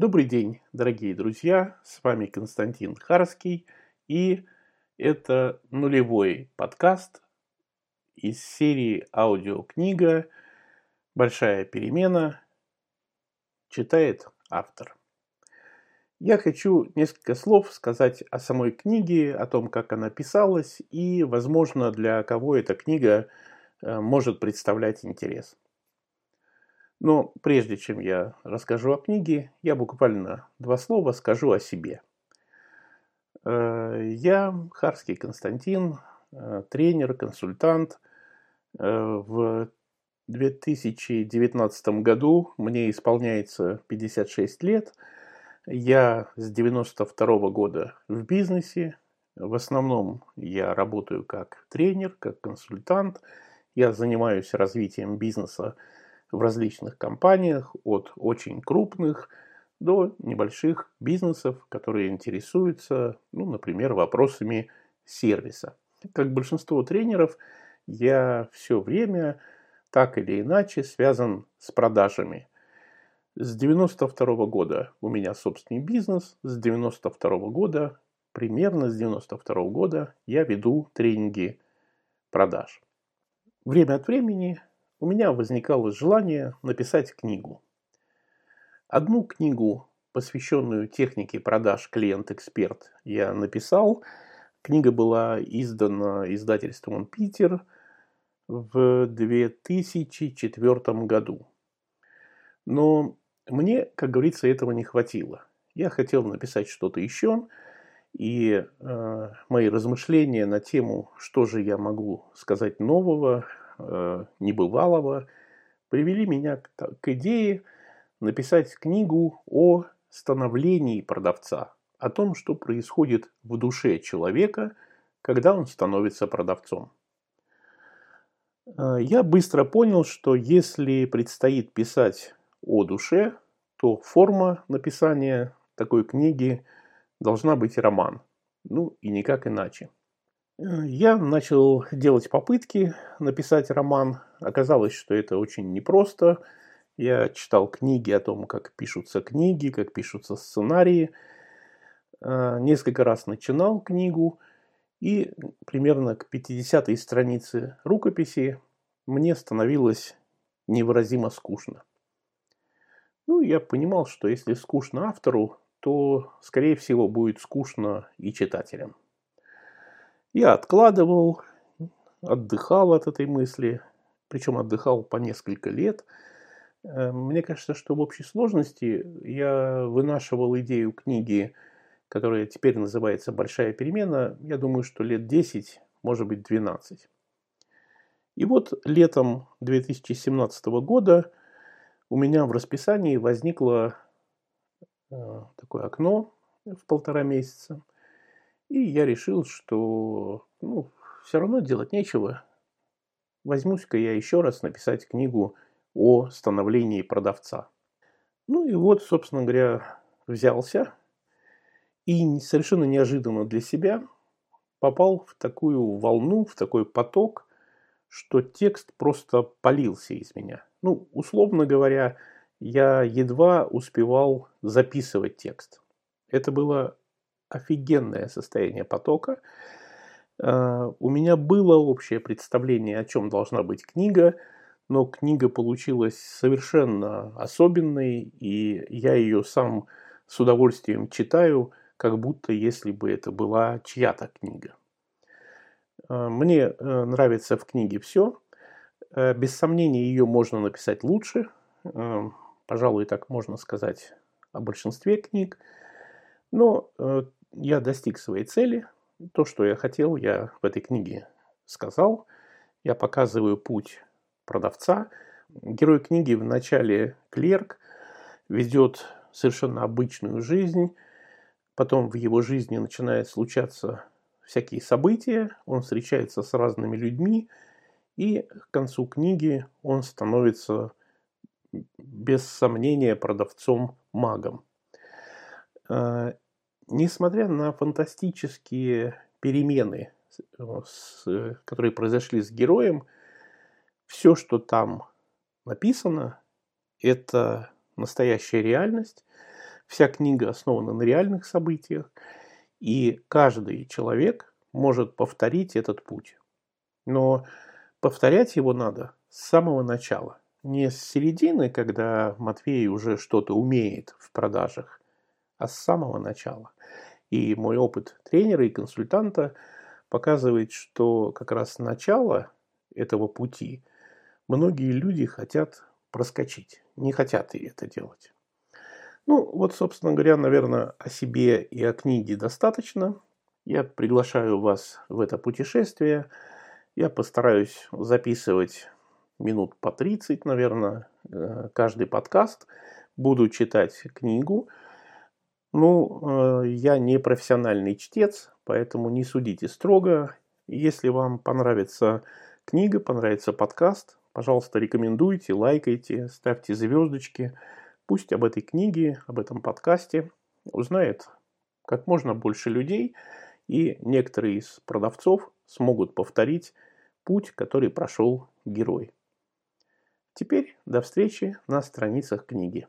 Добрый день, дорогие друзья, с вами Константин Харский, и это нулевой подкаст из серии аудиокнига «Большая перемена» читает автор. Я хочу несколько слов сказать о самой книге, о том, как она писалась, и, возможно, для кого эта книга э, может представлять интерес. Но прежде чем я расскажу о книге, я буквально два слова скажу о себе. Э, я Харский Константин, э, тренер, консультант. Э, в 2019 году мне исполняется 56 лет. Я с 92 года в бизнесе. В основном я работаю как тренер, как консультант. Я занимаюсь развитием бизнеса в различных компаниях, от очень крупных до небольших бизнесов, которые интересуются, ну, например, вопросами сервиса. Как большинство тренеров, я все время так или иначе связан с продажами. С 92 года у меня собственный бизнес, с 92 года, примерно с 92 года я веду тренинги продаж. Время от времени у меня возникало желание написать книгу. Одну книгу, посвященную технике продаж клиент-эксперт, я написал. Книга была издана издательством «Питер» в 2004 году. Но мне, как говорится, этого не хватило. Я хотел написать что-то еще, и э, мои размышления на тему, что же я могу сказать нового, э, небывалого, привели меня к, к идее написать книгу о становлении продавца, о том, что происходит в душе человека, когда он становится продавцом. Э, я быстро понял, что если предстоит писать о душе, то форма написания такой книги должна быть роман. Ну и никак иначе. Я начал делать попытки написать роман. Оказалось, что это очень непросто. Я читал книги о том, как пишутся книги, как пишутся сценарии. А, несколько раз начинал книгу, и примерно к 50-й странице рукописи мне становилось невыразимо скучно. Ну, я понимал, что если скучно автору, то, скорее всего, будет скучно и читателям. Я откладывал, отдыхал от этой мысли, причем отдыхал по несколько лет. Э, мне кажется, что в общей сложности я вынашивал идею книги, которая теперь называется «Большая перемена», я думаю, что лет 10, может быть 12. И вот летом 2017 года у меня в расписании возникло э, такое окно в полтора месяца – и я решил, что ну, все равно делать нечего. Возьмусь-ка я еще раз написать книгу о становлении продавца. Ну и вот, собственно говоря, взялся и совершенно неожиданно для себя попал в такую волну, в такой поток, что текст просто полился из меня. Ну, условно говоря, я едва успевал записывать текст. Это было офигенное состояние потока. А, у меня было общее представление, о чем должна быть книга, но книга получилась совершенно особенной, и я ее сам с удовольствием читаю, как будто если бы это была чья-то книга. А, мне э, нравится в книге все. Э, без сомнения, ее можно написать лучше. Э, пожалуй, так можно сказать о большинстве книг. Но я достиг своей цели. То, что я хотел, я в этой книге сказал. Я показываю путь продавца. Герой книги в начале клерк ведет совершенно обычную жизнь. Потом в его жизни начинают случаться всякие события. Он встречается с разными людьми. И к концу книги он становится без сомнения продавцом-магом. Несмотря на фантастические перемены, э, которые произошли с героем, все, что там написано, это настоящая реальность. Вся книга основана на реальных событиях, и каждый человек может повторить этот путь. Но повторять его надо с самого начала. Не с середины, когда Матвей уже что-то умеет в продажах, а с самого начала. И мой опыт тренера и консультанта показывает, что как раз начало этого пути многие люди хотят проскочить, не хотят это делать. Ну, вот, собственно говоря, наверное, о себе и о книге достаточно. Я приглашаю вас в это путешествие. Я постараюсь записывать минут по 30, наверное, э, каждый подкаст. Буду читать книгу. Ну, э, я не профессиональный чтец, поэтому не судите строго. Если вам понравится книга, понравится подкаст, пожалуйста, рекомендуйте, лайкайте, ставьте звездочки. Пусть об этой книге, об этом подкасте узнает как можно больше людей, и некоторые из продавцов смогут повторить путь, который прошел герой. Теперь до встречи на страницах книги.